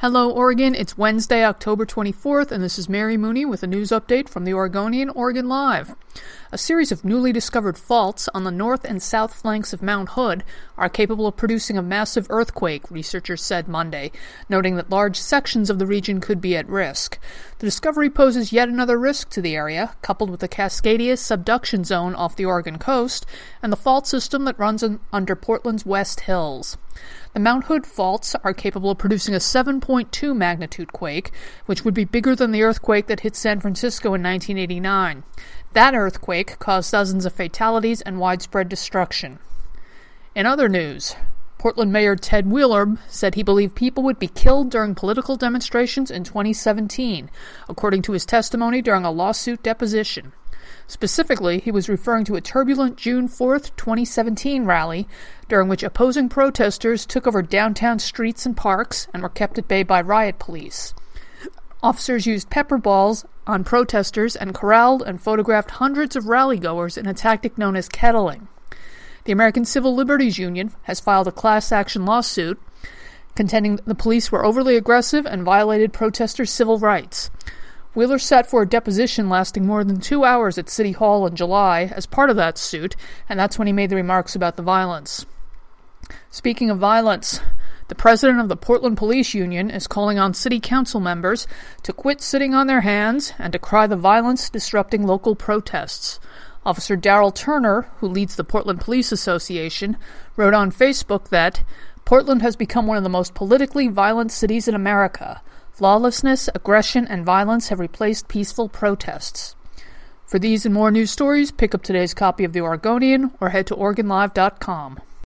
Hello, Oregon. It's Wednesday, October 24th, and this is Mary Mooney with a news update from the Oregonian Oregon Live. A series of newly discovered faults on the north and south flanks of Mount Hood are capable of producing a massive earthquake, researchers said Monday, noting that large sections of the region could be at risk. The discovery poses yet another risk to the area, coupled with the Cascadia subduction zone off the Oregon coast and the fault system that runs under Portland's West Hills. The Mount Hood faults are capable of producing a 7.2 magnitude quake, which would be bigger than the earthquake that hit San Francisco in 1989. That earthquake caused dozens of fatalities and widespread destruction. In other news, Portland Mayor Ted Wheeler said he believed people would be killed during political demonstrations in 2017, according to his testimony during a lawsuit deposition. Specifically, he was referring to a turbulent June 4, 2017 rally during which opposing protesters took over downtown streets and parks and were kept at bay by riot police. Officers used pepper balls on protesters and corralled and photographed hundreds of rally-goers in a tactic known as kettling. The American Civil Liberties Union has filed a class action lawsuit contending that the police were overly aggressive and violated protesters' civil rights. Wheeler sat for a deposition lasting more than two hours at City Hall in July as part of that suit, and that's when he made the remarks about the violence. Speaking of violence, the president of the Portland Police Union is calling on city council members to quit sitting on their hands and to cry the violence disrupting local protests. Officer Daryl Turner, who leads the Portland Police Association, wrote on Facebook that Portland has become one of the most politically violent cities in America. Lawlessness, aggression, and violence have replaced peaceful protests. For these and more news stories, pick up today's copy of The Oregonian or head to OregonLive.com.